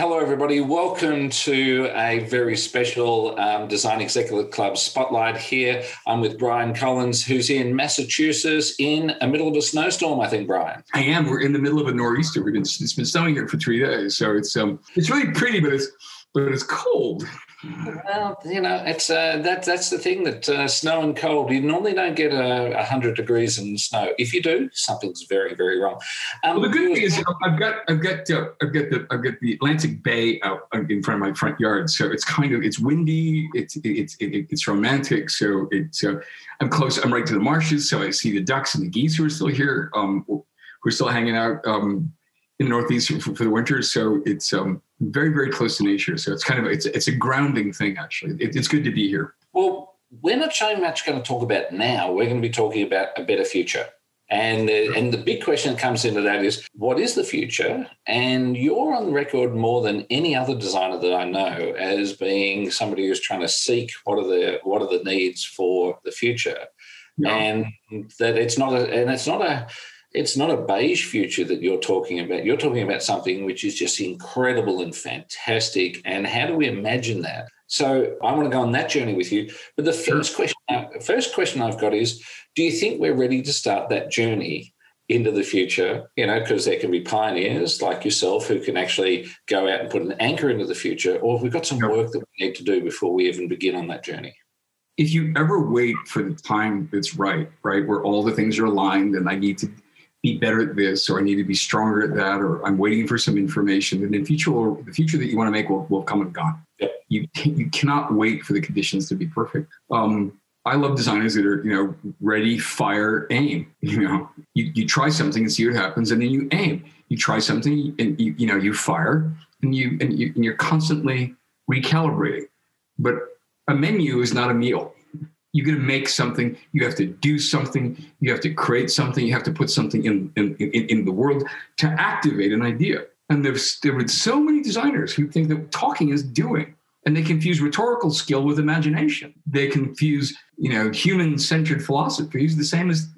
Hello, everybody. Welcome to a very special um, Design Executive Club spotlight here. I'm with Brian Collins, who's in Massachusetts in the middle of a snowstorm, I think, Brian. I am. We're in the middle of a nor'easter. We've been, it's been snowing here for three days. So it's um it's really pretty, but it's but it's cold. Well, you know, it's uh, that that's the thing that uh, snow and cold. You normally don't get a, hundred degrees in snow. If you do, something's very very wrong. Um, well, the good thing is I've got I've got uh, I've got the I've got the Atlantic Bay out in front of my front yard, so it's kind of it's windy. It's it's it, it's romantic. So it's uh, I'm close. I'm right to the marshes, so I see the ducks and the geese who are still here. Um, who are still hanging out. Um, in the Northeast for, for the winter. So it's um, very, very close to nature. So it's kind of it's it's a grounding thing actually. It, it's good to be here. Well, we're not so much going to talk about now. We're going to be talking about a better future. And, uh, and the big question that comes into that is what is the future? And you're on record more than any other designer that I know as being somebody who's trying to seek what are the what are the needs for the future, yeah. and that it's not a and it's not a it's not a beige future that you're talking about. You're talking about something which is just incredible and fantastic. And how do we imagine that? So I want to go on that journey with you. But the first question, uh, first question I've got is: Do you think we're ready to start that journey into the future? You know, because there can be pioneers like yourself who can actually go out and put an anchor into the future, or have we got some work that we need to do before we even begin on that journey? If you ever wait for the time that's right, right, where all the things are aligned, and I need to be better at this or I need to be stronger at that or I'm waiting for some information. And the future will, the future that you want to make will, will come and gone. You you cannot wait for the conditions to be perfect. Um, I love designers that are, you know, ready, fire, aim. You know, you, you try something and see what happens, and then you aim. You try something and you, you know, you fire and you and you and you're constantly recalibrating. But a menu is not a meal you got to make something. You have to do something. You have to create something. You have to put something in in, in, in the world to activate an idea. And there's there are so many designers who think that talking is doing and they confuse rhetorical skill with imagination. They confuse you know human centered philosophies the same as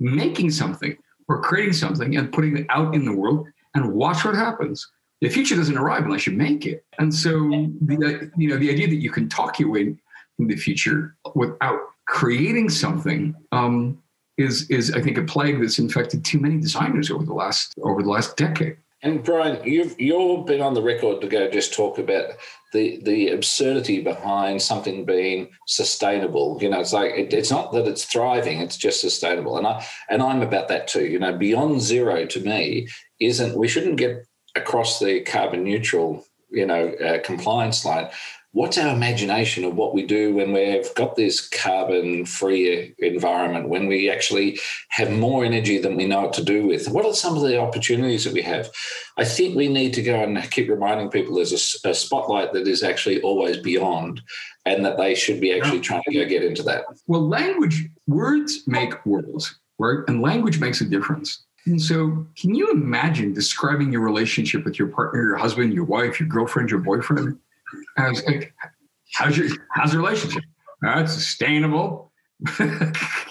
making something or creating something and putting it out in the world. And watch what happens. The future doesn't arrive unless you make it. And so the you know the idea that you can talk your way in the future without creating something um, is is I think a plague that's infected too many designers over the last over the last decade. And Brian, you've you've been on the record to go just talk about the the absurdity behind something being sustainable. You know, it's like it, it's not that it's thriving; it's just sustainable. And I and I'm about that too. You know, beyond zero to me isn't we shouldn't get across the carbon neutral you know uh, compliance line what's our imagination of what we do when we've got this carbon free environment, when we actually have more energy than we know what to do with? What are some of the opportunities that we have? I think we need to go and keep reminding people there's a, a spotlight that is actually always beyond and that they should be actually trying to go get into that. Well, language, words make worlds, right? And language makes a difference. And so, can you imagine describing your relationship with your partner, your husband, your wife, your girlfriend, your boyfriend? How's, how's your how's your relationship? Uh, it's sustainable.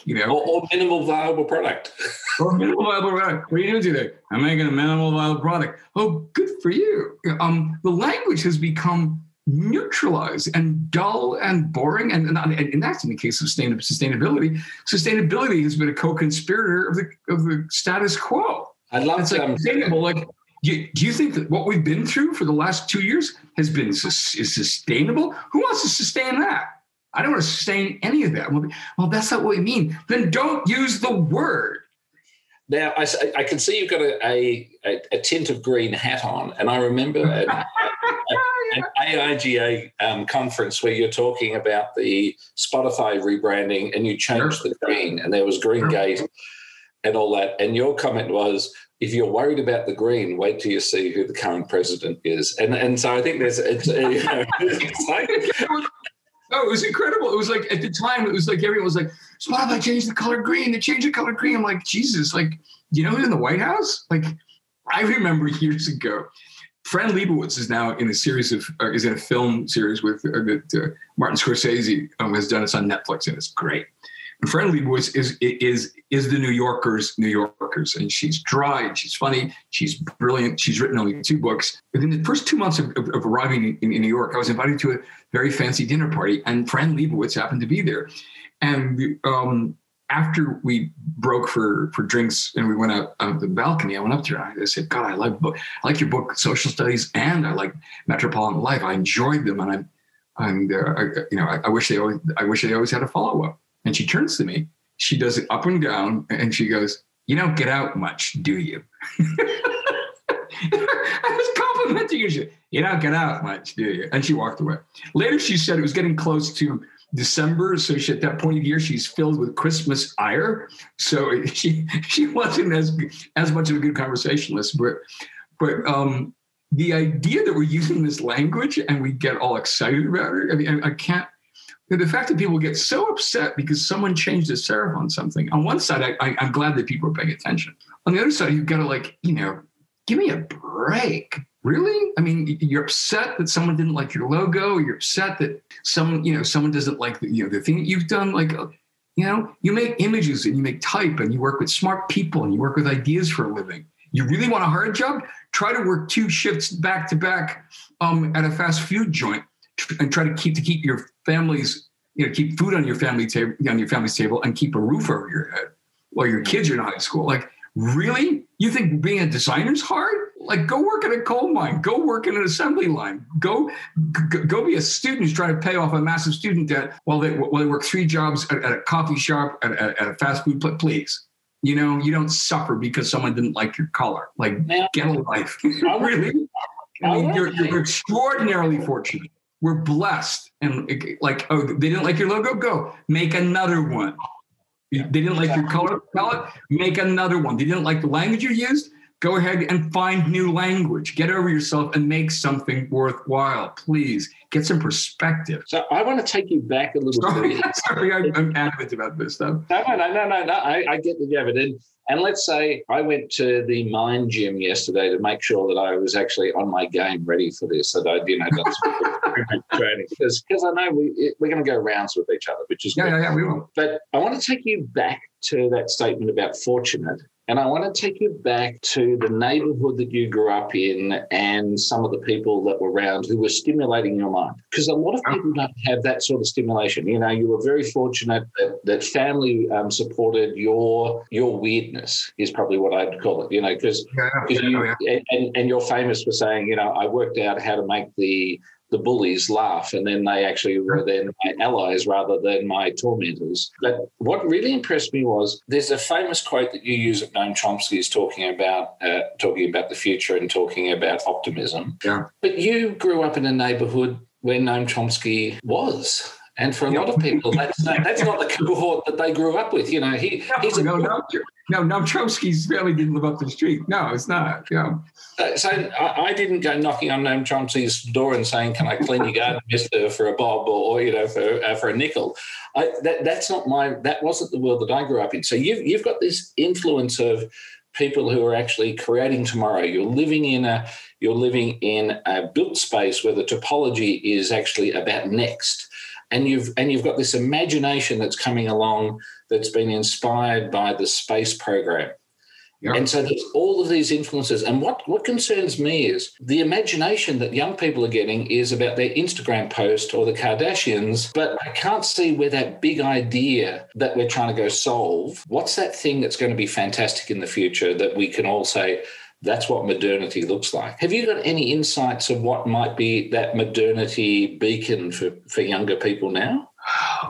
you know, or, or, minimal viable product. or minimal viable product. What are you doing today? I'm making a minimal viable product. Oh, good for you. Um, the language has become neutralized and dull and boring, and, and, and that's in the case of sustainability. Sustainability has been a co-conspirator of the of the status quo. I love it's like um, sustainable, like do you think that what we've been through for the last two years has been is sustainable? Who wants to sustain that? I don't want to sustain any of that. Well, that's not what we mean. Then don't use the word. Now, I, I can see you've got a, a, a tint of green hat on, and I remember an, an AIGA um, conference where you're talking about the Spotify rebranding, and you changed sure. the green, and there was Green Gate and all that. And your comment was, if you're worried about the green, wait till you see who the current president is. And and so I think there's it's, you know, it's like. Oh, it was incredible. It was like at the time, it was like everyone was like, Spotify changed the color green. They changed the color green. I'm like, Jesus, like, you know who's in the White House? Like, I remember years ago, Fran Lebowitz is now in a series of, is in a film series with uh, that uh, Martin Scorsese um, has done. It's on Netflix and it's great. And Fran Lebowitz is is is the New Yorkers New Yorkers, and she's dry, she's funny, she's brilliant. She's written only two books. Within the first two months of, of, of arriving in, in, New York, I was invited to a very fancy dinner party, and Fran Lebowitz happened to be there. And um, after we broke for for drinks and we went out on the balcony, I went up to her and I said, "God, I like book, I like your book, Social Studies, and I like Metropolitan Life. I enjoyed them, and I'm, and uh, I, you know, I, I, wish they always, I wish they always had a follow up." And she turns to me, she does it up and down, and she goes, "You don't get out much, do you?" I was complimenting her. You don't get out much, do you? And she walked away. Later, she said it was getting close to December, so she, at that point of year, she's filled with Christmas ire. So she she wasn't as as much of a good conversationalist, but but um, the idea that we're using this language and we get all excited about it. I mean, I, I can't. The fact that people get so upset because someone changed a serif on something. On one side, I, I'm glad that people are paying attention. On the other side, you've got to like, you know, give me a break. Really? I mean, you're upset that someone didn't like your logo. You're upset that someone, you know, someone doesn't like the, you know, the thing that you've done. Like, uh, you know, you make images and you make type and you work with smart people and you work with ideas for a living. You really want a hard job? Try to work two shifts back to back um, at a fast food joint and try to keep to keep your family's, you know, keep food on your family table on your family's table and keep a roof over your head while your kids are not in high school. Like, really? You think being a designer is hard? like go work in a coal mine. Go work in an assembly line. Go g- go be a student who's trying to pay off a massive student debt while they while they work three jobs at, at a coffee shop at, at, at, a fast food place please. You know you don't suffer because someone didn't like your color. Like now, get a life. Really? I mean, you're, you're extraordinarily fortunate we're blessed and like oh they didn't like your logo? Go make another one. They didn't like your color palette? Make another one. They didn't like the language you used? Go ahead and find new language. Get over yourself and make something worthwhile please. Get some perspective. So i want to take you back a little sorry, bit. sorry I'm, I'm adamant about this stuff. No no no no no I, I get the evidence and let's say I went to the mind gym yesterday to make sure that I was actually on my game, ready for this, that I, you know, done some training. Because I know we we're going to go rounds with each other, which is yeah, yeah, yeah, we will. But I want to take you back to that statement about fortunate and I want to take you back to the neighborhood that you grew up in and some of the people that were around who were stimulating your mind. Because a lot of people don't have that sort of stimulation. You know, you were very fortunate that, that family um, supported your your weirdness, is probably what I'd call it. You know, because yeah, you, yeah. and, and you're famous for saying, you know, I worked out how to make the the bullies laugh, and then they actually were then my allies rather than my tormentors. But what really impressed me was there's a famous quote that you use of Noam Chomsky is talking about uh, talking about the future and talking about optimism. Yeah. But you grew up in a neighborhood where Noam Chomsky was. And for a lot of people, that's not, that's not the cohort that they grew up with. You know, he no, he's a, no, no, no, no. Chomsky's family didn't live up to the street. No, it's not. Yeah. Uh, so I, I, didn't go knocking on Noam Chomsky's door and saying, "Can I clean your garden, Mister, for a bob or, you know for uh, for a nickel?" I, that that's not my. That wasn't the world that I grew up in. So you've you've got this influence of people who are actually creating tomorrow. You're living in a you're living in a built space where the topology is actually about next and you've and you've got this imagination that's coming along that's been inspired by the space program. Yep. And so there's all of these influences. And what, what concerns me is the imagination that young people are getting is about their Instagram post or the Kardashians, but I can't see where that big idea that we're trying to go solve, what's that thing that's going to be fantastic in the future that we can all say, that's what modernity looks like. Have you got any insights of what might be that modernity beacon for, for younger people now?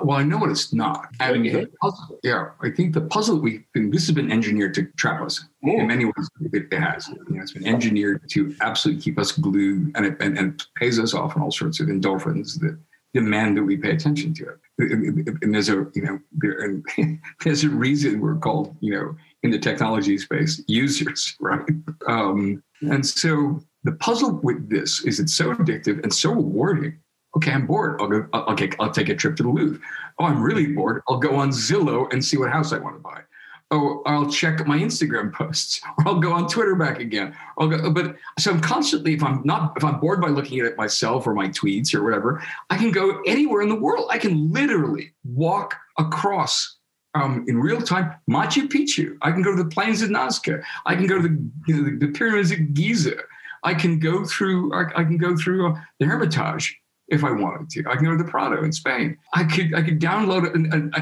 Well, I know what it's not. I mean, puzzle, yeah, I think the puzzle we've been, this has been engineered to trap us. In oh. many ways, it, it has. You know, it's been engineered to absolutely keep us glued and it and, and pays us off on all sorts of endorphins that demand that we pay attention to it. And there's a, you know, there, there's a reason we're called, you know, in the technology space, users, right? Um, and so the puzzle with this is it's so addictive and so rewarding. Okay, I'm bored. I'll go. Okay, I'll take a trip to the Louvre. Oh, I'm really bored. I'll go on Zillow and see what house I want to buy. Oh, I'll check my Instagram posts, or I'll go on Twitter back again. I'll go, but so I'm constantly, if I'm not, if I'm bored by looking at it myself or my tweets or whatever, I can go anywhere in the world. I can literally walk across um, in real time Machu Picchu. I can go to the plains of Nazca. I can go to the, you know, the, the, pyramids of Giza. I can go through. I, I can go through uh, the Hermitage if I wanted to. I can go to the Prado in Spain. I could. I could download it. And,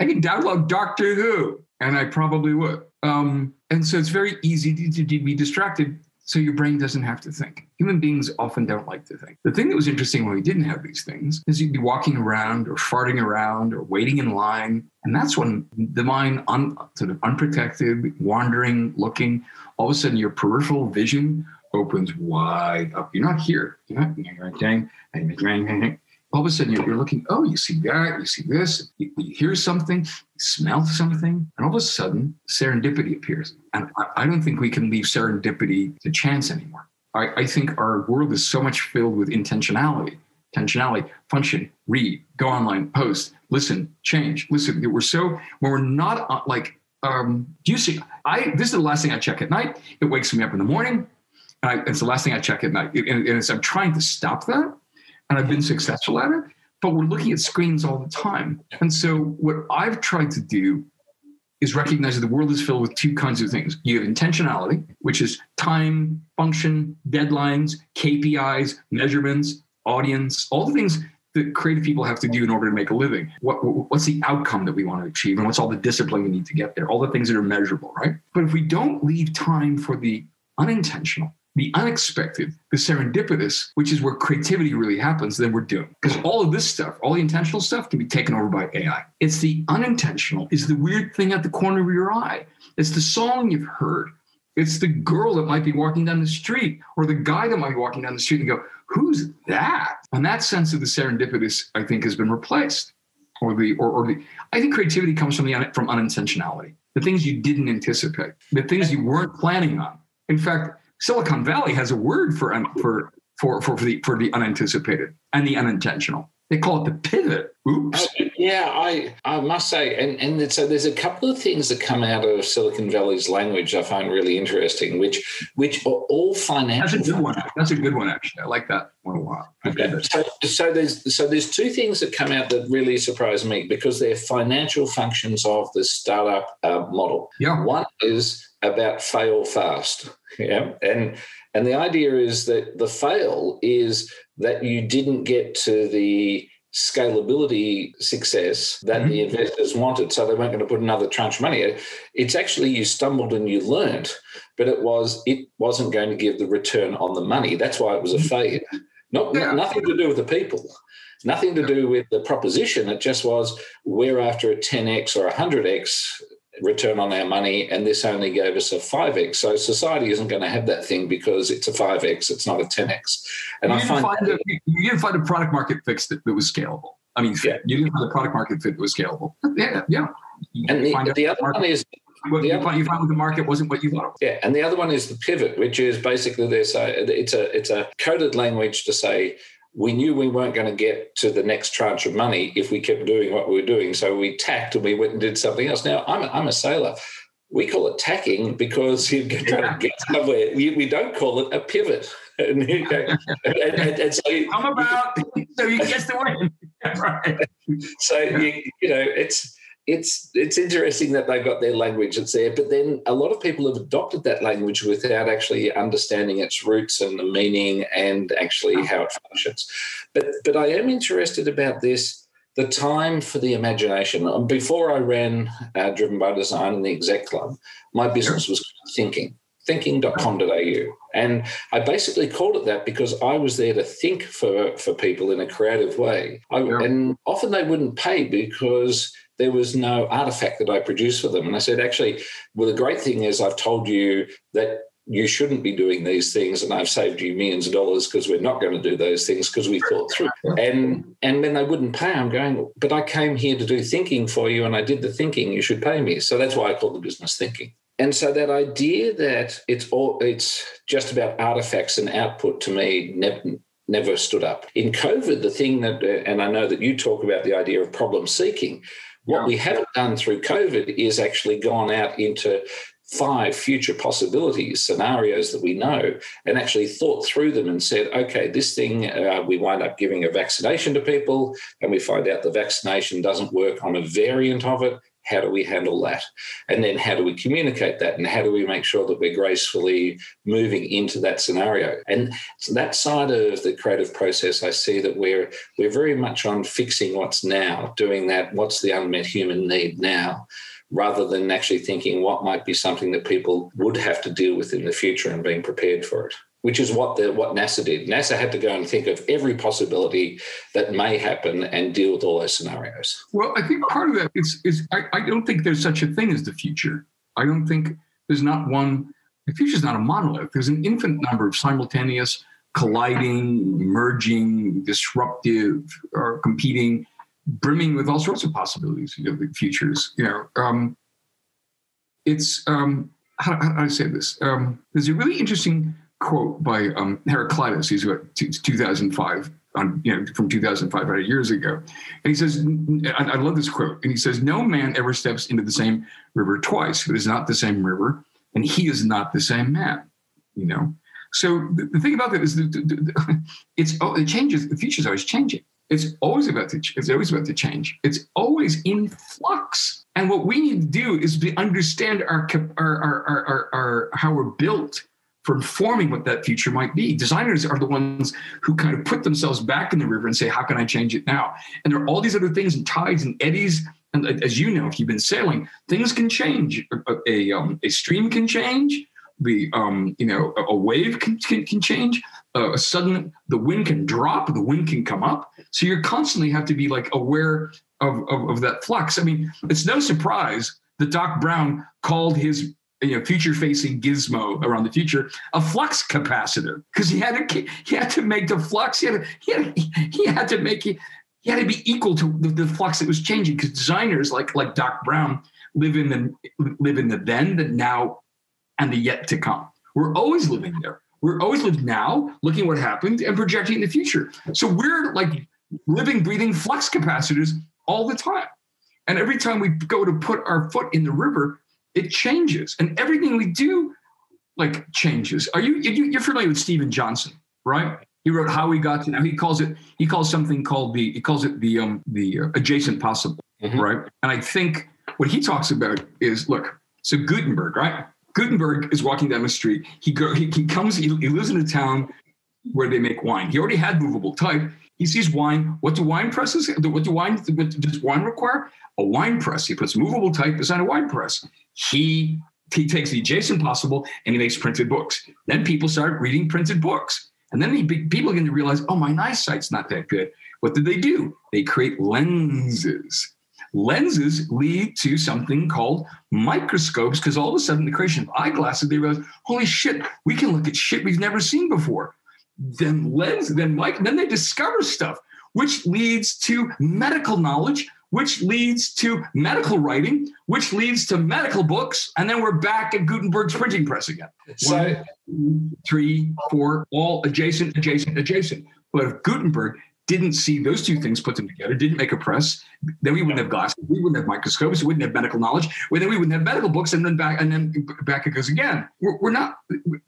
I, download Doctor Who, and I probably would. Um, and so it's very easy to, to be distracted so your brain doesn't have to think. Human beings often don't like to think. The thing that was interesting when we didn't have these things is you'd be walking around or farting around or waiting in line. And that's when the mind, un, sort of unprotected, wandering, looking, all of a sudden your peripheral vision opens wide up. You're not here. You're not all of a sudden you're, looking, oh, you see that, you see this, you, hear something, you smell something, and all of a sudden serendipity appears. And I don't think we can leave serendipity to chance anymore. I, I think our world is so much filled with intentionality. Intentionality, function, read, go online, post, listen, change, listen. We're so when we're not uh, like, um, do you see? I this is the last thing I check at night. It wakes me up in the morning, and I, it's the last thing I check at night. And, and I'm trying to stop that and I've been successful at it. But we're looking at screens all the time. And so, what I've tried to do is recognize that the world is filled with two kinds of things. You have intentionality, which is time, function, deadlines, KPIs, measurements, audience, all the things that creative people have to do in order to make a living. What, what's the outcome that we want to achieve? And what's all the discipline we need to get there? All the things that are measurable, right? But if we don't leave time for the unintentional, the unexpected, the serendipitous, which is where creativity really happens, then we're doomed. Because all of this stuff, all the intentional stuff can be taken over by AI. It's the unintentional, is the weird thing at the corner of your eye. It's the song you've heard. It's the girl that might be walking down the street or the guy that might be walking down the street and go, who's that? And that sense of the serendipitous, I think, has been replaced. Or the, or, or the, I think creativity comes from the from unintentionality, the things you didn't anticipate, the things you weren't planning on. In fact, Silicon Valley has a word for for for for, the for the unanticipated and the unintentional. They call it the pivot. Oops. Yeah, I I must say, and and so there's a couple of things that come out of Silicon Valley's language I find really interesting, which which are all financial. That's a good one. That's a good one, actually. I like that one a lot. Okay. So, so there's so there's two things that come out that really surprise me because they're financial functions of the startup uh, model. Yeah. One is about fail fast. Yeah. And and the idea is that the fail is that you didn't get to the scalability success that mm-hmm. the investors wanted, so they weren't going to put another tranche of money. It's actually you stumbled and you learned, but it was it wasn't going to give the return on the money. That's why it was a mm-hmm. failure. Not, yeah. nothing to do with the people, nothing to do with the proposition. It just was we're after a 10x or a 100x return on our money, and this only gave us a 5x. So society isn't going to have that thing because it's a 5x, it's not a 10x. And you I find, find a, you didn't find a product market fix that, that was scalable. I mean, yeah. you didn't find a product market fit that was scalable. Yeah, yeah. You and the, the other market, one is what you, find, you the market wasn't what you thought. Yeah, and the other one is the pivot, which is basically this. Uh, it's a it's a coded language to say we knew we weren't going to get to the next tranche of money if we kept doing what we were doing. So we tacked and we went and did something else. Now, I'm a, I'm a sailor. We call it tacking because you're trying to get somewhere. We, we don't call it a pivot. And, and, and, and so I'm about so you get the win. right. So you, you know it's it's it's interesting that they've got their language that's there, but then a lot of people have adopted that language without actually understanding its roots and the meaning and actually how it functions. But but I am interested about this. The time for the imagination. Um, before I ran uh, Driven by Design in the Exec Club, my business was thinking, thinking.com.au. And I basically called it that because I was there to think for, for people in a creative way. I, and often they wouldn't pay because there was no artifact that I produced for them. And I said, actually, well, the great thing is I've told you that you shouldn't be doing these things and I've saved you millions of dollars because we're not going to do those things because we thought through. And and when they wouldn't pay, I'm going, but I came here to do thinking for you and I did the thinking, you should pay me. So that's why I call the business thinking. And so that idea that it's all it's just about artifacts and output to me never never stood up. In COVID, the thing that uh, and I know that you talk about the idea of problem seeking what we haven't done through COVID is actually gone out into five future possibilities, scenarios that we know, and actually thought through them and said, okay, this thing, uh, we wind up giving a vaccination to people, and we find out the vaccination doesn't work on a variant of it. How do we handle that? And then how do we communicate that? And how do we make sure that we're gracefully moving into that scenario? And so that side of the creative process, I see that we're we're very much on fixing what's now, doing that, what's the unmet human need now, rather than actually thinking what might be something that people would have to deal with in the future and being prepared for it which is what the what NASA did. NASA had to go and think of every possibility that may happen and deal with all those scenarios. Well, I think part of that is is I, I don't think there's such a thing as the future. I don't think there's not one. The future is not a monolith. There's an infinite number of simultaneous, colliding, merging, disruptive, or competing, brimming with all sorts of possibilities of the futures. You know, um, it's um, how, how do I say this? Um, there's a really interesting quote by um, Heraclitus. He's what 2005 on you know from 2,500 years ago, and he says, I, I, love this quote, and he says, "No man ever steps into the same river twice. But It is not the same river, and he is not the same man." You know. So the, the thing about that is, it's oh, it changes. The future is always changing. It's always about to. It's always about to change. It's always in flux. And what we need to do is to understand our our our, our, our how we're built for informing what that future might be. Designers are the ones who kind of put themselves back in the river and say, how can I change it now? And there are all these other things and tides and eddies. And as you know, if you've been sailing, things can change. A, a, um, a stream can change. The um, you know a, wave can, can, can change. Uh, a sudden the wind can drop. The wind can come up. So you constantly have to be like aware of, of, of that flux. I mean, it's no surprise that Doc Brown called his you know future facing gizmo around the future a flux capacitor. Because he had to he had to make the flux he had to, he had, he had to make it he had to be equal to the, the flux that was changing. Because designers like like doc brown live in the live in the then the now and the yet to come. We're always living there. We're always living now looking what happened and projecting the future. So we're like living breathing flux capacitors all the time. And every time we go to put our foot in the river it changes and everything we do like changes are you, you are familiar with steven johnson right he wrote how we got to now he calls it he calls something called the he calls it the um the uh, adjacent possible mm-hmm. right and i think what he talks about is look so gutenberg right gutenberg is walking down the street he go he, he comes he, he lives in a town where they make wine he already had movable type he sees wine. What do wine presses? What do wine? What does wine require? A wine press. He puts movable type beside a wine press he he takes the adjacent possible and he makes printed books. Then people start reading printed books. And then he, people begin to realize, oh, my eyesight's not that good. What did they do? They create lenses. Lenses lead to something called microscopes because all of a sudden, the creation of eyeglasses, they realize, holy shit, we can look at shit we've never seen before. Then lens, then Mike, then they discover stuff, which leads to medical knowledge, which leads to medical writing, which leads to medical books, and then we're back at Gutenberg's printing press again. So, One, three, four, all adjacent, adjacent, adjacent. But if Gutenberg didn't see those two things put them together, didn't make a press, then we wouldn't have glasses, we wouldn't have microscopes, we wouldn't have medical knowledge, well, then we wouldn't have medical books, and then back and then back it goes again. We're, we're not.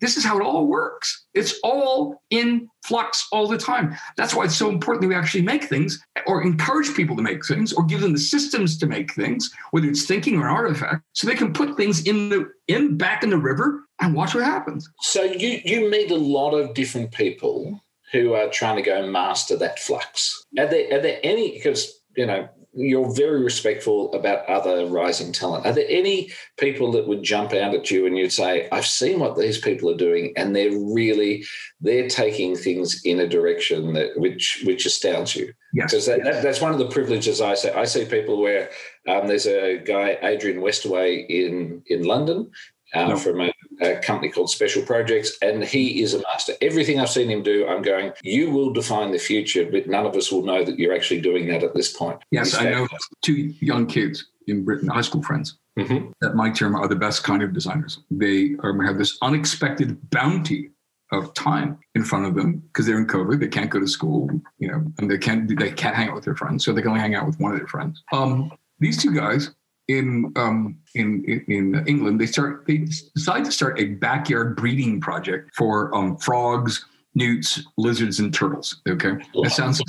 This is how it all works. It's all in flux all the time. That's why it's so important that we actually make things, or encourage people to make things, or give them the systems to make things, whether it's thinking or an artifact, so they can put things in the in back in the river and watch what happens. So you you meet a lot of different people who are trying to go master that flux. Are there, are there any, because, you know, you're very respectful about other rising talent. Are there any people that would jump out at you and you'd say, I've seen what these people are doing and they're really, they're taking things in a direction that which which astounds you? Yes. Because that, that, that's one of the privileges I say. I see people where um, there's a guy, Adrian Westaway in, in London, uh, no. from a, a, company called Special Projects, and he is a master. Everything I've seen him do, I'm going, you will define the future, but none of us will know that you're actually doing that at this point. Yes, I know two young kids in Britain, high school friends, mm-hmm. that my term are the best kind of designers. They are, have this unexpected bounty of time in front of them because they're in COVID. They can't go to school, you know, and they can't they can't hang out with their friends, so they can only hang out with one of their friends. Um, these two guys in um, in in England, they start they decide to start a backyard breeding project for um, frogs, newts, lizards, and turtles. Okay, that sounds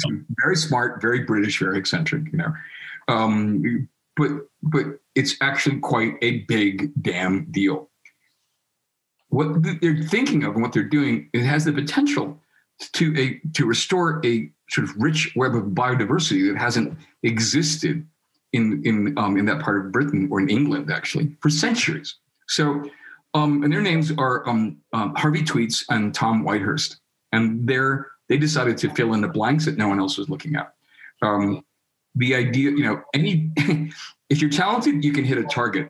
very smart, very British, very eccentric. You know, um, but but it's actually quite a big damn deal. What they're thinking of and what they're doing, it has the potential to a to restore a sort of rich web of biodiversity that hasn't existed in in um, in that part of Britain or in England actually for centuries. So, um, and their names are um, um Harvey Tweets and Tom Whitehurst, and they're they decided to fill in the blanks that no one else was looking at. Um, the idea, you know, any if you're talented, you can hit a target.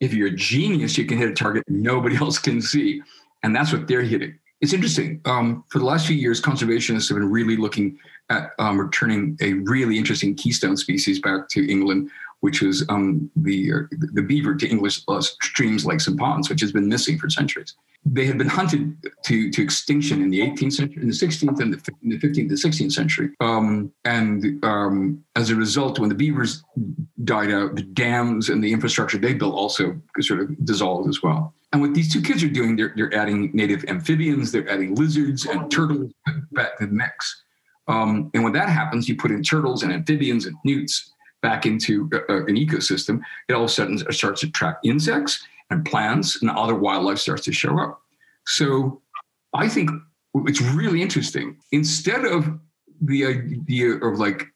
If you're a genius, you can hit a target nobody else can see, and that's what they're hitting. It's interesting. Um, for the last few years, conservationists have been really looking at um, returning a really interesting keystone species back to England, which was um, the uh, the beaver to English uh, streams, lakes, and ponds, which has been missing for centuries. They had been hunted to, to extinction in the 18th century, in the 16th, and the, in the 15th and 16th century. Um, and um, as a result, when the beavers died out, the dams and the infrastructure they built also sort of dissolved as well. And what these two kids are doing, they're, they're adding native amphibians, they're adding lizards and turtles back to the mix. Um, and when that happens, you put in turtles and amphibians and newts back into a, a, an ecosystem. It all of a sudden starts to attract insects and plants, and other wildlife starts to show up. So I think it's really interesting. Instead of the idea of like,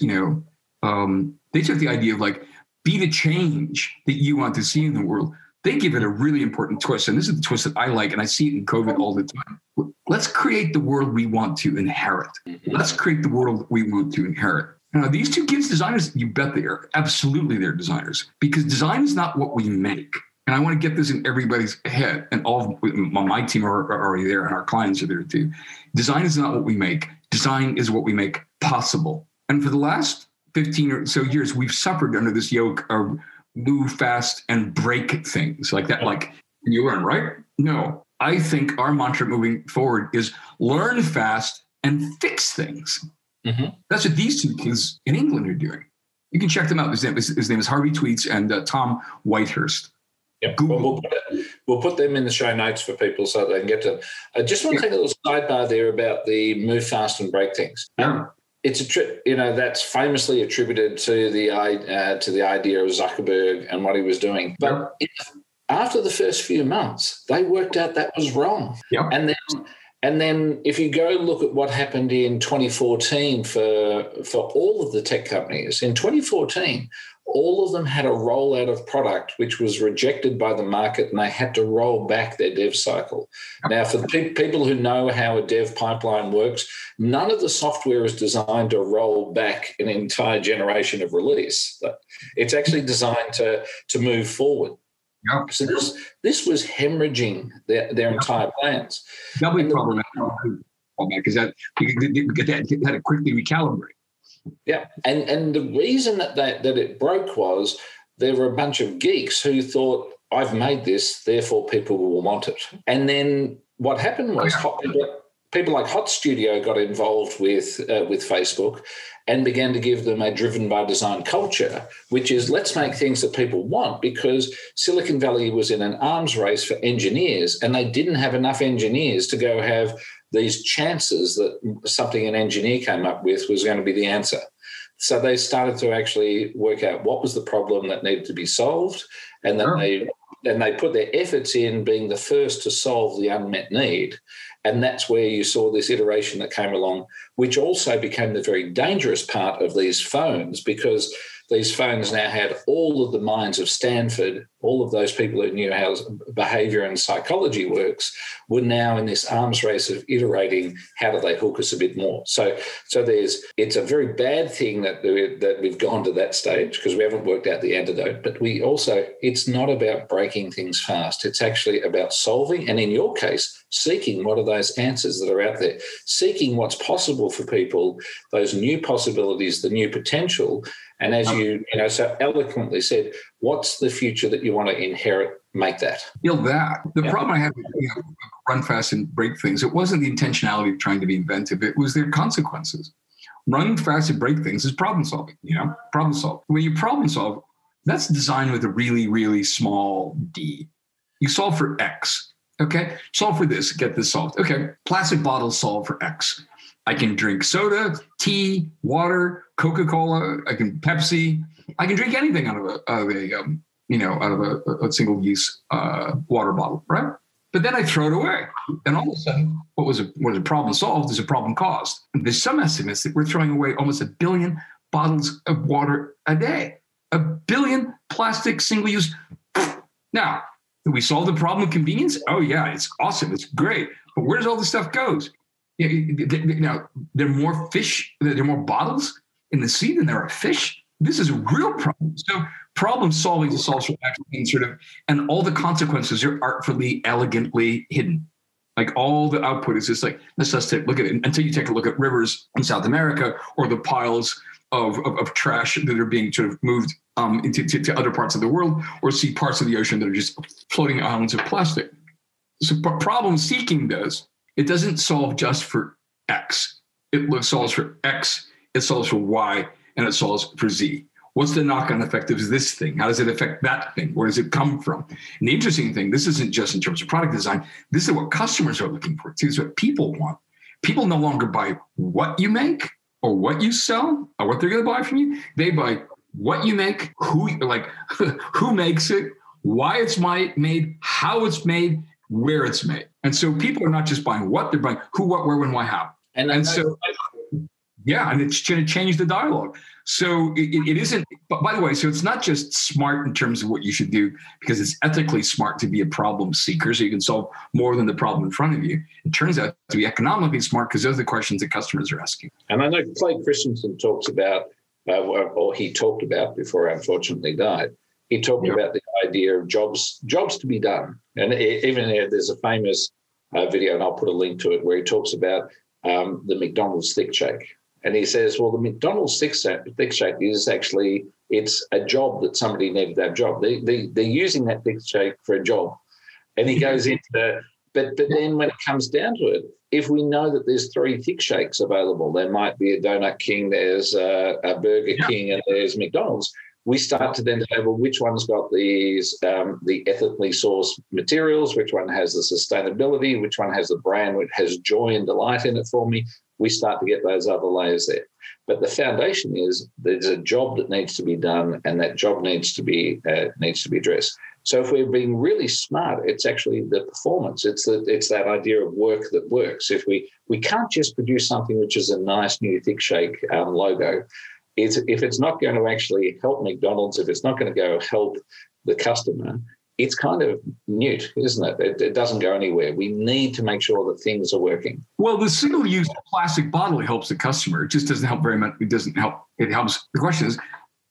you know, um, they took the idea of like, be the change that you want to see in the world they give it a really important twist. And this is the twist that I like, and I see it in COVID all the time. Let's create the world we want to inherit. Mm-hmm. Let's create the world we want to inherit. Now, these two kids, designers, you bet they are. Absolutely, they're designers because design is not what we make. And I want to get this in everybody's head. And all of my team are already there, and our clients are there too. Design is not what we make. Design is what we make possible. And for the last 15 or so years, we've suffered under this yoke of move fast and break things like that. Like you learn, right? No, I think our mantra moving forward is learn fast and fix things. Mm-hmm. That's what these two kids in England are doing. You can check them out. His name is, his name is Harvey Tweets and uh, Tom Whitehurst. Yep. Well, we'll, put it, we'll, put them in the show notes for people so they can get to them. I just want to yeah. take a little sidebar there about the move fast and break things. Yeah. Um, it's a tri- you know that's famously attributed to the uh, to the idea of Zuckerberg and what he was doing. But yep. after the first few months, they worked out that was wrong. Yep. And then and then if you go look at what happened in 2014 for for all of the tech companies in 2014, all of them had a rollout of product which was rejected by the market and they had to roll back their dev cycle. Now, for the pe- people who know how a dev pipeline works, none of the software is designed to roll back an entire generation of release. It's actually designed to, to move forward. Yep. So this, this was hemorrhaging their, their entire plans. Doubly problematic because that you had to quickly recalibrate. Yeah, and and the reason that that, that it broke was there were a bunch of geeks who thought I've made this, therefore people will want it. And then what happened was hot, people like Hot Studio got involved with uh, with Facebook and began to give them a driven by design culture, which is let's make things that people want because Silicon Valley was in an arms race for engineers and they didn't have enough engineers to go have these chances that something an engineer came up with was going to be the answer. So they started to actually work out what was the problem that needed to be solved, and then sure. they and they put their efforts in being the first to solve the unmet need. And that's where you saw this iteration that came along, which also became the very dangerous part of these phones because these phones now had all of the minds of Stanford, all of those people who knew how behavior and psychology works, were now in this arms race of iterating how do they hook us a bit more. So, so there's it's a very bad thing that that we've gone to that stage because we haven't worked out the antidote. But we also it's not about breaking things fast. It's actually about solving, and in your case, seeking what are those answers that are out there, seeking what's possible for people, those new possibilities, the new potential, and as um, you, you know, so eloquently said, what's the future that you want to inherit? Make that. Feel that. The yeah. problem I had with you know, run fast and break things, it wasn't the intentionality of trying to be inventive, it was their consequences. Run fast and break things is problem solving, you know, problem solve. When you problem solve, That's designed with a really, really small d. You solve for x. Okay, solve for this, get this solved. Okay, plastic bottles solve for x. I can drink soda, tea, water, Coca Cola. I can Pepsi. I can drink anything out of a, out of a um, you know, out of a, a single use uh, water bottle, right? But then I throw it away. And all of a sudden, what was a, what was a problem solved is a problem caused. And there's some estimates that we're throwing away almost a billion bottles of water a day, a billion plastic single use. Now, we solve the problem of convenience? Oh, yeah, it's awesome. It's great. But where does all this stuff goes? Now, there are more fish, there are more bottles in the sea than there are fish. This is a real problem. So problem solving is also actually sort of, and all the consequences are artfully, elegantly hidden. Like all the output is just like, let's just take, look at it until you take a look at rivers in South America or the piles of, of, of trash that are being sort of moved um, into to, to other parts of the world or see parts of the ocean that are just floating islands of plastic. So problem seeking does, it doesn't solve just for X. It solves for X, it solves for Y, and it solves for Z. What's the knock-on effect of this thing? How does it affect that thing? Where does it come from? And the interesting thing, this isn't just in terms of product design. This is what customers are looking for. This is what people want. People no longer buy what you make or what you sell or what they're going to buy from you. They buy what you make, who like who makes it, why it's made, how it's made, where it's made. And so people are not just buying what they're buying, who, what, where, when, why, how. And, and so yeah, and it's going to change the dialogue. So it, it isn't, but by the way, so it's not just smart in terms of what you should do, because it's ethically smart to be a problem seeker so you can solve more than the problem in front of you. It turns out to be economically smart because those are the questions that customers are asking. And I know Clay Christensen talks about, uh, or he talked about before unfortunately died, he talked yep. about the idea of jobs jobs to be done. And even there's a famous uh, video, and I'll put a link to it, where he talks about um, the McDonald's thick shake. And he says, well, the McDonald's thick shake is actually, it's a job that somebody needed that job. They, they, they're using that thick shake for a job. And he goes into, but, but then when it comes down to it, if we know that there's three thick shakes available, there might be a Donut King, there's a, a Burger yeah. King, and there's McDonald's. We start to then say, well, which one's got these um, the ethically sourced materials? Which one has the sustainability? Which one has the brand which has joy and delight in it for me? we start to get those other layers there. But the foundation is there's a job that needs to be done, and that job needs to be uh, needs to be addressed. So if we're being really smart, it's actually the performance. It's the, it's that idea of work that works. If we we can't just produce something which is a nice new thick shake um, logo, it's, if it's not going to actually help McDonald's, if it's not going to go help the customer, it's kind of mute, isn't it? it? it? doesn't go anywhere. We need to make sure that things are working. Well, the single use plastic bottle helps the customer. It just doesn't help very much. It doesn't help. It helps. The question is,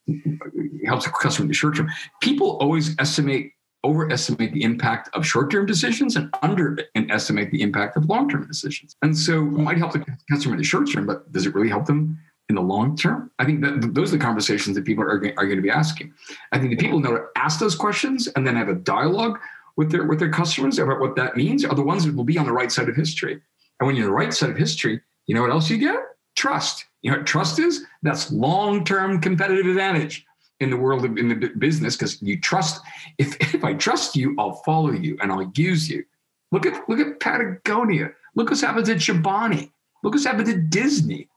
it helps the customer in the short term. People always estimate, overestimate the impact of short term decisions and underestimate the impact of long term decisions. And so it might help the customer in the short term, but does it really help them in the long term? I think that those are the conversations that people are, are going to be asking. I think the people to ask those questions and then have a dialogue with their with their customers about what that means are the ones that will be on the right side of history. And when you're on the right side of history, you know what else you get? Trust. You know what trust is? That's long-term competitive advantage in the world of in the business because you trust. If if I trust you, I'll follow you and I'll use you. Look at look at Patagonia. Look what's happened to Chobani. Look what's happened to Disney.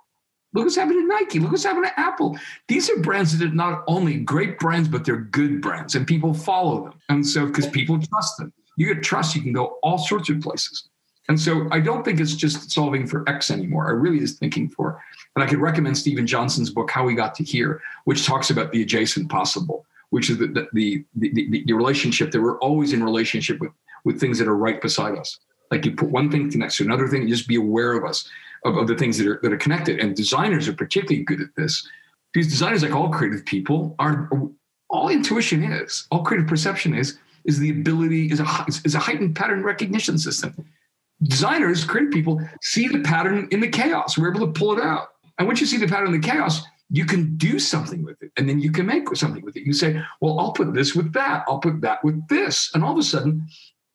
Look what's happening to Nike. Look what's happening to Apple. These are brands that are not only great brands, but they're good brands and people follow them. And so, because people trust them, you get trust, you can go all sorts of places. And so, I don't think it's just solving for X anymore. I really is thinking for, and I could recommend Steven Johnson's book, How We Got to Here, which talks about the adjacent possible, which is the, the, the, the, the relationship that we're always in relationship with, with things that are right beside us. Like you put one thing next to another thing, and just be aware of us of, of the things that are that are connected. And designers are particularly good at this. Because designers, like all creative people, are all intuition is, all creative perception is, is the ability, is a is a heightened pattern recognition system. Designers, creative people, see the pattern in the chaos. We're able to pull it out. And once you see the pattern in the chaos, you can do something with it and then you can make something with it. You say, well, I'll put this with that. I'll put that with this. And all of a sudden,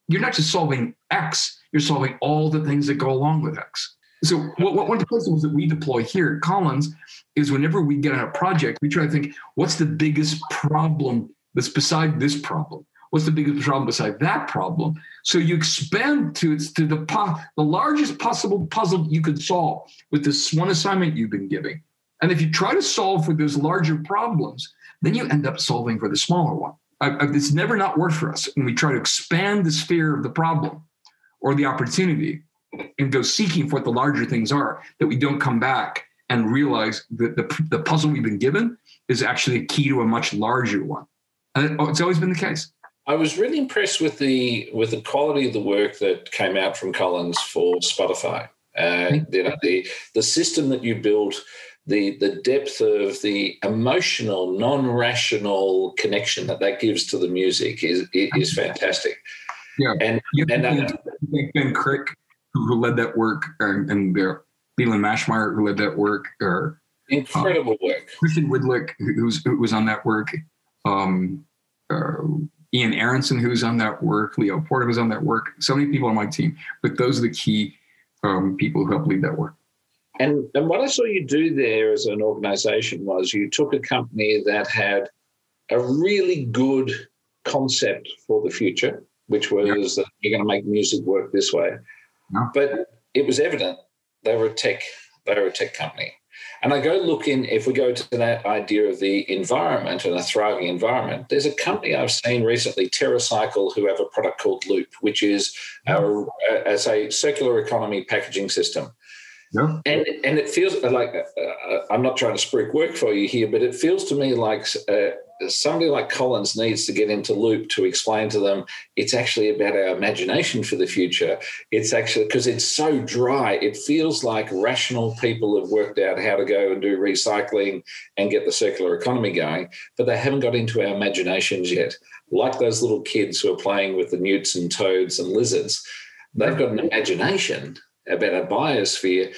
you're not just solving X, you're solving all the things that go along with X. So what, what, one of the principles that we deploy here at Collins is whenever we get on a project, we try to think, what's the biggest problem that's beside this problem? What's the biggest problem beside that problem? So you expand to to the the largest possible puzzle you could solve with this one assignment you've been giving. And if you try to solve for those larger problems, then you end up solving for the smaller one. I, I, it's never not worked for us when we try to expand the sphere of the problem or the opportunity and go seeking for what the larger things are that we don't come back and realize that the, the puzzle we've been given is actually a key to a much larger one. And it's always been the case. I was really impressed with the with the quality of the work that came out from Collins for Spotify. Uh, you know, the the system that you built, the the depth of the emotional, non-rational connection that that gives to the music is is fantastic. Yeah, and and uh, Ben Crick, who led that work, and, and uh, Leland Maschmeyer, who led that work, or incredible uh, work. Christian Widlic, who's who was on that work. Um, uh, Ian Aronson, who's on that work, Leo Porter, was on that work. So many people on my team, but those are the key um, people who helped lead that work. And, and what I saw you do there as an organization was you took a company that had a really good concept for the future, which was that you're going to make music work this way. But it was evident they were a tech, they were a tech company. And I go look in, if we go to that idea of the environment and a thriving environment, there's a company I've seen recently, TerraCycle, who have a product called Loop, which is our, as a circular economy packaging system. Yeah. And and it feels like uh, I'm not trying to spruik work for you here, but it feels to me like uh, somebody like Collins needs to get into loop to explain to them it's actually about our imagination for the future. It's actually because it's so dry. It feels like rational people have worked out how to go and do recycling and get the circular economy going, but they haven't got into our imaginations yet. Like those little kids who are playing with the newts and toads and lizards, they've got an imagination about a biosphere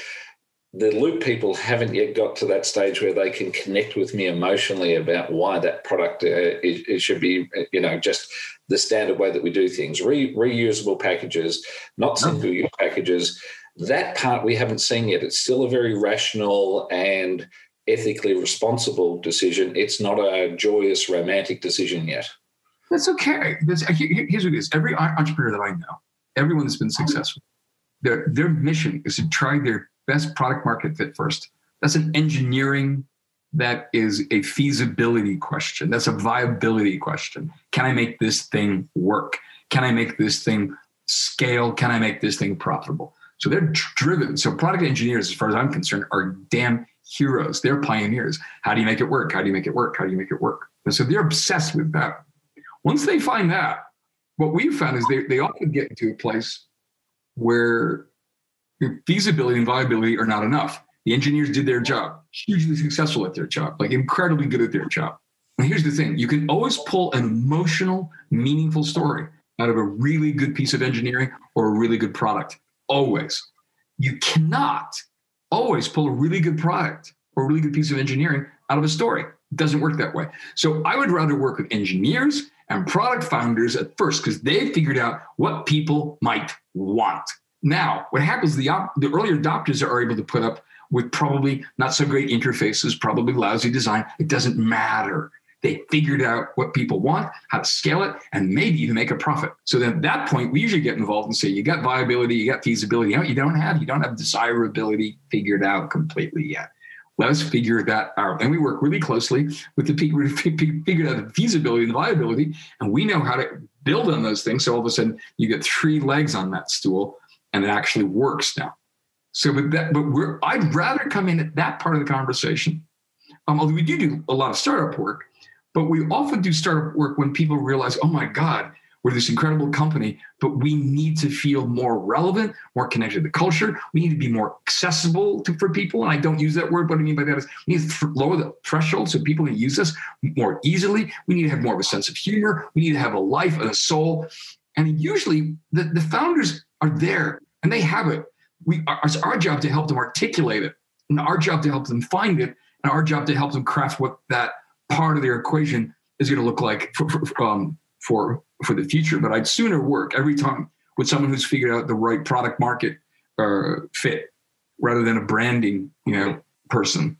the loop people haven't yet got to that stage where they can connect with me emotionally about why that product uh, it, it, should be uh, you know just the standard way that we do things. Re, reusable packages not mm. single use packages. That part we haven't seen yet. It's still a very rational and ethically responsible decision. It's not a joyous romantic decision yet. That's okay. That's, uh, here's what it is. Every uh, entrepreneur that i know everyone that's been mm. successful their, their mission is to try their best product market fit first. That's an engineering, that is a feasibility question. That's a viability question. Can I make this thing work? Can I make this thing scale? Can I make this thing profitable? So they're driven. So product engineers, as far as I'm concerned, are damn heroes. They're pioneers. How do you make it work? How do you make it work? How do you make it work? And so they're obsessed with that. Once they find that, what we've found is they, they often get into a place where feasibility and viability are not enough. The engineers did their job, hugely successful at their job, like incredibly good at their job. And here's the thing you can always pull an emotional, meaningful story out of a really good piece of engineering or a really good product. Always. You cannot always pull a really good product or a really good piece of engineering out of a story. It doesn't work that way. So I would rather work with engineers and product founders at first because they figured out what people might want. Now, what happens, the, op- the early adopters are able to put up with probably not so great interfaces, probably lousy design. It doesn't matter. They figured out what people want, how to scale it, and maybe even make a profit. So then at that point, we usually get involved and say, you got viability, you got feasibility. You, know, you don't have, you don't have desirability figured out completely yet. Let us figure that out. And we work really closely with the people who figured out the feasibility and the viability, and we know how to build on those things. So all of a sudden, you get three legs on that stool and it actually works now. So, but that, but I'd rather come in at that part of the conversation. Um, although we do do a lot of startup work, but we often do startup work when people realize, oh my God, we're this incredible company, but we need to feel more relevant, more connected to the culture. We need to be more accessible to, for people. And I don't use that word. What I mean by that is we need to lower the threshold so people can use us more easily. We need to have more of a sense of humor. We need to have a life and a soul. And usually the, the founders are there and they have it. We it's our job to help them articulate it, and our job to help them find it, and our job to help them craft what that part of their equation is going to look like for for, um, for for the future. But I'd sooner work every time with someone who's figured out the right product market uh, fit rather than a branding, you know, person.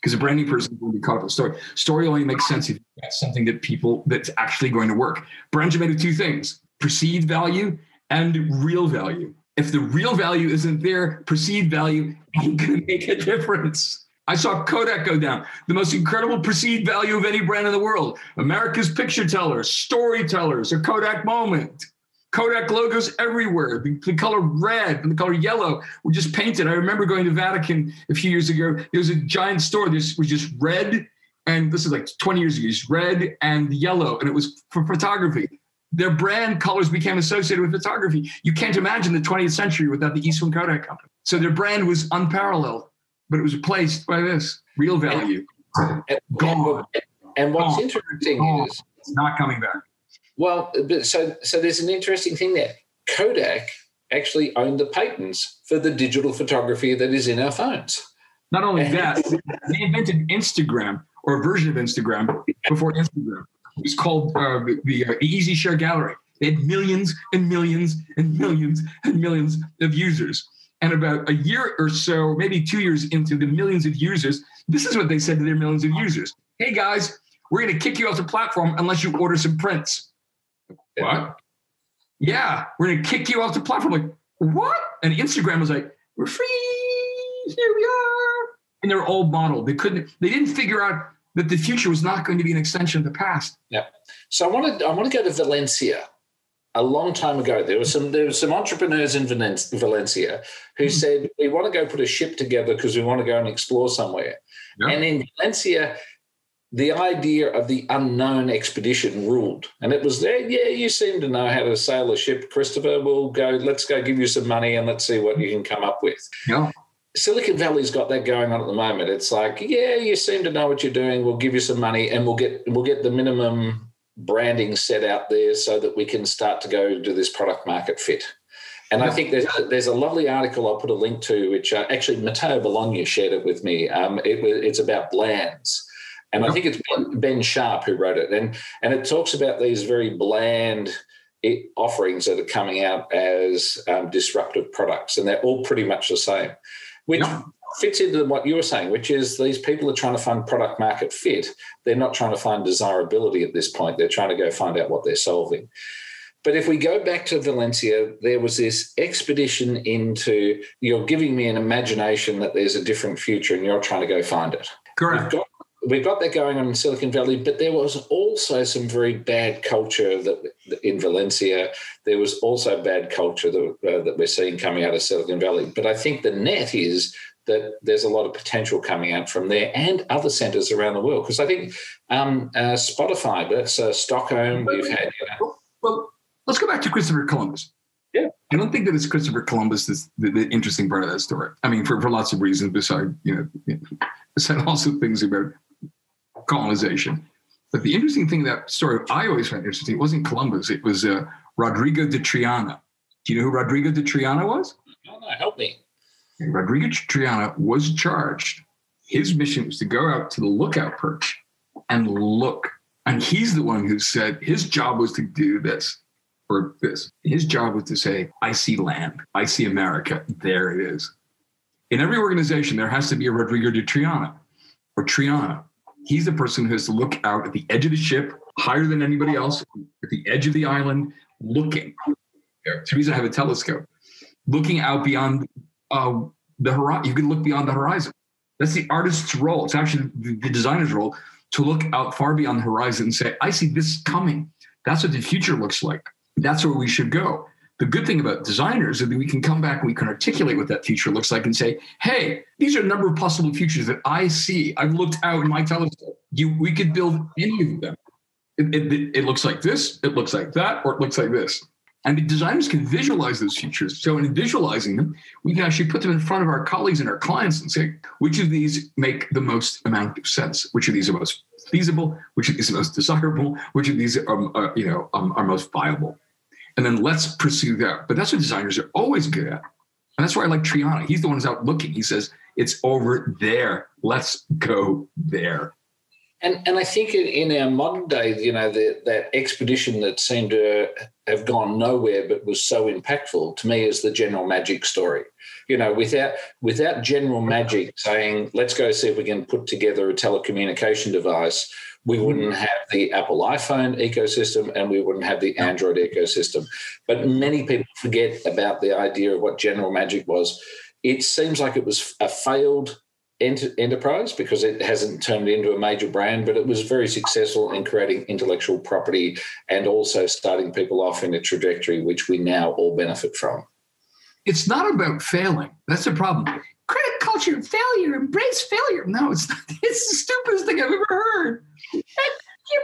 Because a branding person will be caught up in story. Story only makes sense if got something that people that's actually going to work. Brands are made of two things: perceived value and real value. If the real value isn't there, perceived value ain't going to make a difference. I saw Kodak go down, the most incredible perceived value of any brand in the world. America's picture tellers, storytellers, a Kodak moment. Kodak logos everywhere. The, the, color red and the color yellow were just painted. I remember going to Vatican a few years ago. There was a giant store. This was just red, and this is like 20 years ago. Just red and yellow, and it was for photography. Their brand colors became associated with photography. You can't imagine the 20th century without the Eastman Kodak Company. So their brand was unparalleled, but it was replaced by this real value. And, Gone. and what's Gone. interesting Gone. is it's not coming back. Well, so so there's an interesting thing there. Kodak actually owned the patents for the digital photography that is in our phones. Not only that, they invented Instagram or a version of Instagram before Instagram. It was called uh, the, uh, EasyShare Gallery. They had millions and millions and millions and millions of users. And about a year or so, maybe two years into the millions of users, this is what they said to their millions of users Hey guys, we're going to kick you off the platform unless you order some prints. What? Yeah, we're going to kick you off the platform. Like, what? And Instagram was like, we're free. Here we are. And they're old model. They couldn't, they didn't figure out that the future was not going to be an extension of the past. Yeah. So I wanted I want to go to Valencia. A long time ago, there were some there were some entrepreneurs in Valencia who mm-hmm. said we want to go put a ship together because we want to go and explore somewhere. Yeah. And in Valencia, the idea of the unknown expedition ruled. And it was there, yeah, you seem to know how to sail a ship, Christopher. We'll go, let's go give you some money and let's see what you can come up with. Yeah. Silicon Valley's got that going on at the moment. It's like, yeah, you seem to know what you're doing. We'll give you some money, and we'll get we'll get the minimum branding set out there so that we can start to go to this product market fit. And I think there's there's a lovely article I'll put a link to, which uh, actually Matteo Bologna shared it with me. Um, it, it's about blands, and I think it's Ben Sharp who wrote it, and and it talks about these very bland offerings that are coming out as um, disruptive products, and they're all pretty much the same which fits into what you were saying, which is these people are trying to find product market fit. They're not trying to find desirability at this point. They're trying to go find out what they're solving. But if we go back to Valencia, there was this expedition into you're giving me an imagination that there's a different future and you're trying to go find it. Correct. We've got, we've got that going on in Silicon Valley, but there was also some very bad culture that in Valencia. There was also bad culture that, uh, that we're seeing coming out of Silicon Valley. But I think the net is that there's a lot of potential coming out from there and other centres around the world. Because I think um, uh, Spotify, that's uh, Stockholm, we've had. You know. Well, let's go back to Christopher Columbus. Yeah. I don't think that it's Christopher Columbus that's the, the, interesting part of that story. I mean, for, for lots of reasons, besides, you know, besides also things about colonization. But the interesting thing that story I always found interesting, it wasn't Columbus, it was uh, Rodrigo de Triana. Do you know who Rodrigo de Triana was? No, no, help me. Rodrigo de Triana was charged. His mission was to go out to the lookout perch and look. And he's the one who said his job was to do this or this. His job was to say, I see land, I see America, there it is. In every organization, there has to be a Rodrigo de Triana or Triana He's the person who has to look out at the edge of the ship, higher than anybody else, at the edge of the island, looking. Teresa have a telescope, looking out beyond uh, the horizon. You can look beyond the horizon. That's the artist's role. It's actually the, the designer's role to look out far beyond the horizon and say, I see this coming. That's what the future looks like. That's where we should go the good thing about designers is that we can come back and we can articulate what that future looks like and say, hey, these are a number of possible futures that I see. I've looked out in my telescope. You, we could build any of them. It, it, it looks like this, it looks like that, or it looks like this. And the designers can visualize those futures. So in visualizing them, we can actually put them in front of our colleagues and our clients and say, which of these make the most amount of sense? Which of these are most feasible? Which of these are most desirable? Which of these are, uh, you know, um, are most viable? And then let's pursue that. But that's what designers are always good at. And that's why I like Triana. He's the one who's out looking. He says, it's over there. Let's go there. And and I think in, our modern day, you know, the, that expedition that seemed to have gone nowhere but was so impactful to me is the General Magic story. You know, without without General Magic saying, "Let's go see if we can put together a telecommunication device," we mm-hmm. wouldn't have the Apple iPhone ecosystem and we wouldn't have the Android ecosystem. But many people forget about the idea of what General Magic was. It seems like it was a failed ent- enterprise because it hasn't turned into a major brand, but it was very successful in creating intellectual property and also starting people off in a trajectory which we now all benefit from. It's not about failing. That's the problem. A culture failure, embrace failure. No, it's not. It's the stupidest thing I've ever heard. You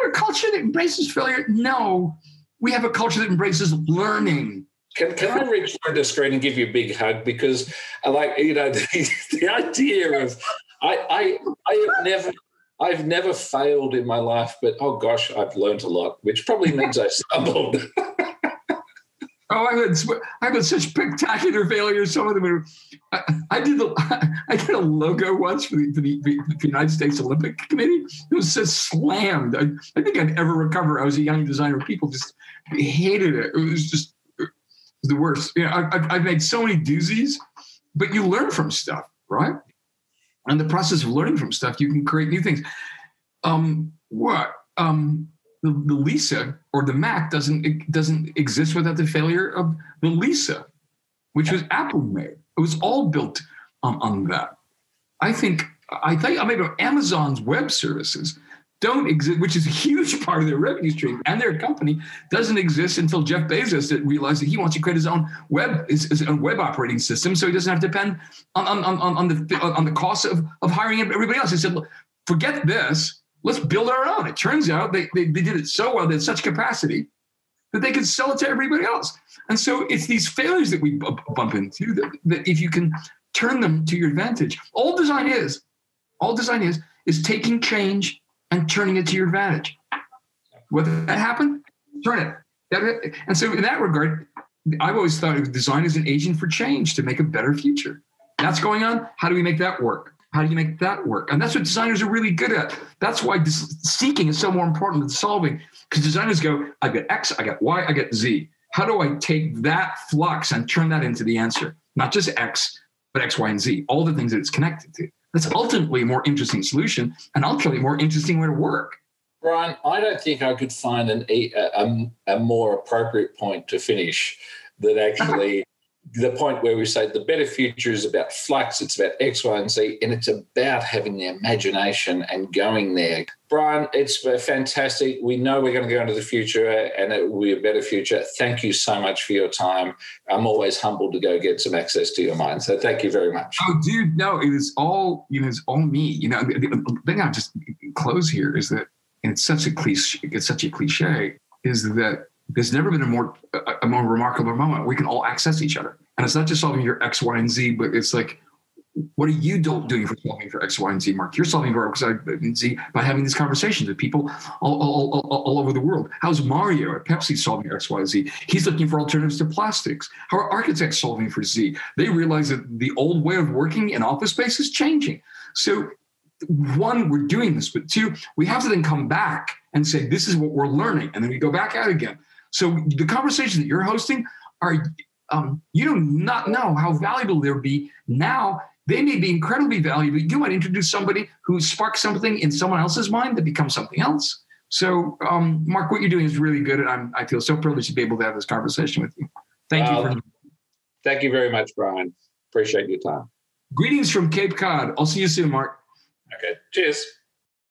have a culture that embraces failure? No. We have a culture that embraces learning. Can, can I reach the screen and give you a big hug? Because I like, you know, the, the idea of I, I I have never I've never failed in my life, but oh gosh, I've learned a lot, which probably means I stumbled. Oh, I had I had such spectacular failures. Some of them were. I, I did the I did a logo once for the, for the, for the United States Olympic Committee. It was just slammed. I, I think I'd ever recover. I was a young designer. People just hated it. It was just the worst. You know, I, I've made so many doozies, but you learn from stuff, right? And the process of learning from stuff, you can create new things. Um, what? Um, the, the Lisa or the Mac doesn't doesn't exist without the failure of the Lisa, which was Apple made. It was all built um, on that. I think I think I mean Amazon's web services don't exist, which is a huge part of their revenue stream and their company doesn't exist until Jeff Bezos realized that he wants to create his own web his, his own web operating system, so he doesn't have to depend on on, on, on the on the cost of of hiring everybody else. He said, forget this let's build our own. It turns out they, they, they did it so well, they had such capacity that they could sell it to everybody else. And so it's these failures that we bump into that, that if you can turn them to your advantage, all design is, all design is, is taking change and turning it to your advantage. Whether that happen, turn it. And so in that regard, I've always thought of design as an agent for change to make a better future. That's going on. How do we make that work? How do you make that work? And that's what designers are really good at. That's why seeking is so more important than solving. Because designers go, I've got X, I got Y, I got Z. How do I take that flux and turn that into the answer? Not just X, but X, Y, and Z, all the things that it's connected to. That's ultimately a more interesting solution and ultimately a more interesting way to work. Brian, I don't think I could find an, a, a, a more appropriate point to finish that actually the point where we say the better future is about flux, it's about X, Y, and Z, and it's about having the imagination and going there. Brian, it's fantastic. We know we're going to go into the future and it will be a better future. Thank you so much for your time. I'm always humbled to go get some access to your mind. So thank you very much. Oh, dude, no, it is all, you know, it's all me. You know, the thing I'll just close here is that, and it's such a cliche, it's such a cliche, is that there's never been a more a more remarkable moment. We can all access each other, and it's not just solving your X, Y, and Z, but it's like, what are you doing for solving for X, Y, and Z, Mark? You're solving for X, Y, and Z by having these conversations with people all, all, all, all over the world. How's Mario at Pepsi solving X, Y, Z? He's looking for alternatives to plastics. How are architects solving for Z? They realize that the old way of working in office space is changing. So one, we're doing this, but two, we have to then come back and say, this is what we're learning. And then we go back out again. So the conversations that you're hosting are, um, you do not know how valuable they'll be now. They may be incredibly valuable. You might introduce somebody who sparks something in someone else's mind that becomes something else. So, um, Mark, what you're doing is really good, and I'm, I feel so privileged to be able to have this conversation with you. Thank you. For- thank you very much, Brian. Appreciate your time. Greetings from Cape Cod. I'll see you soon, Mark. Okay. Cheers.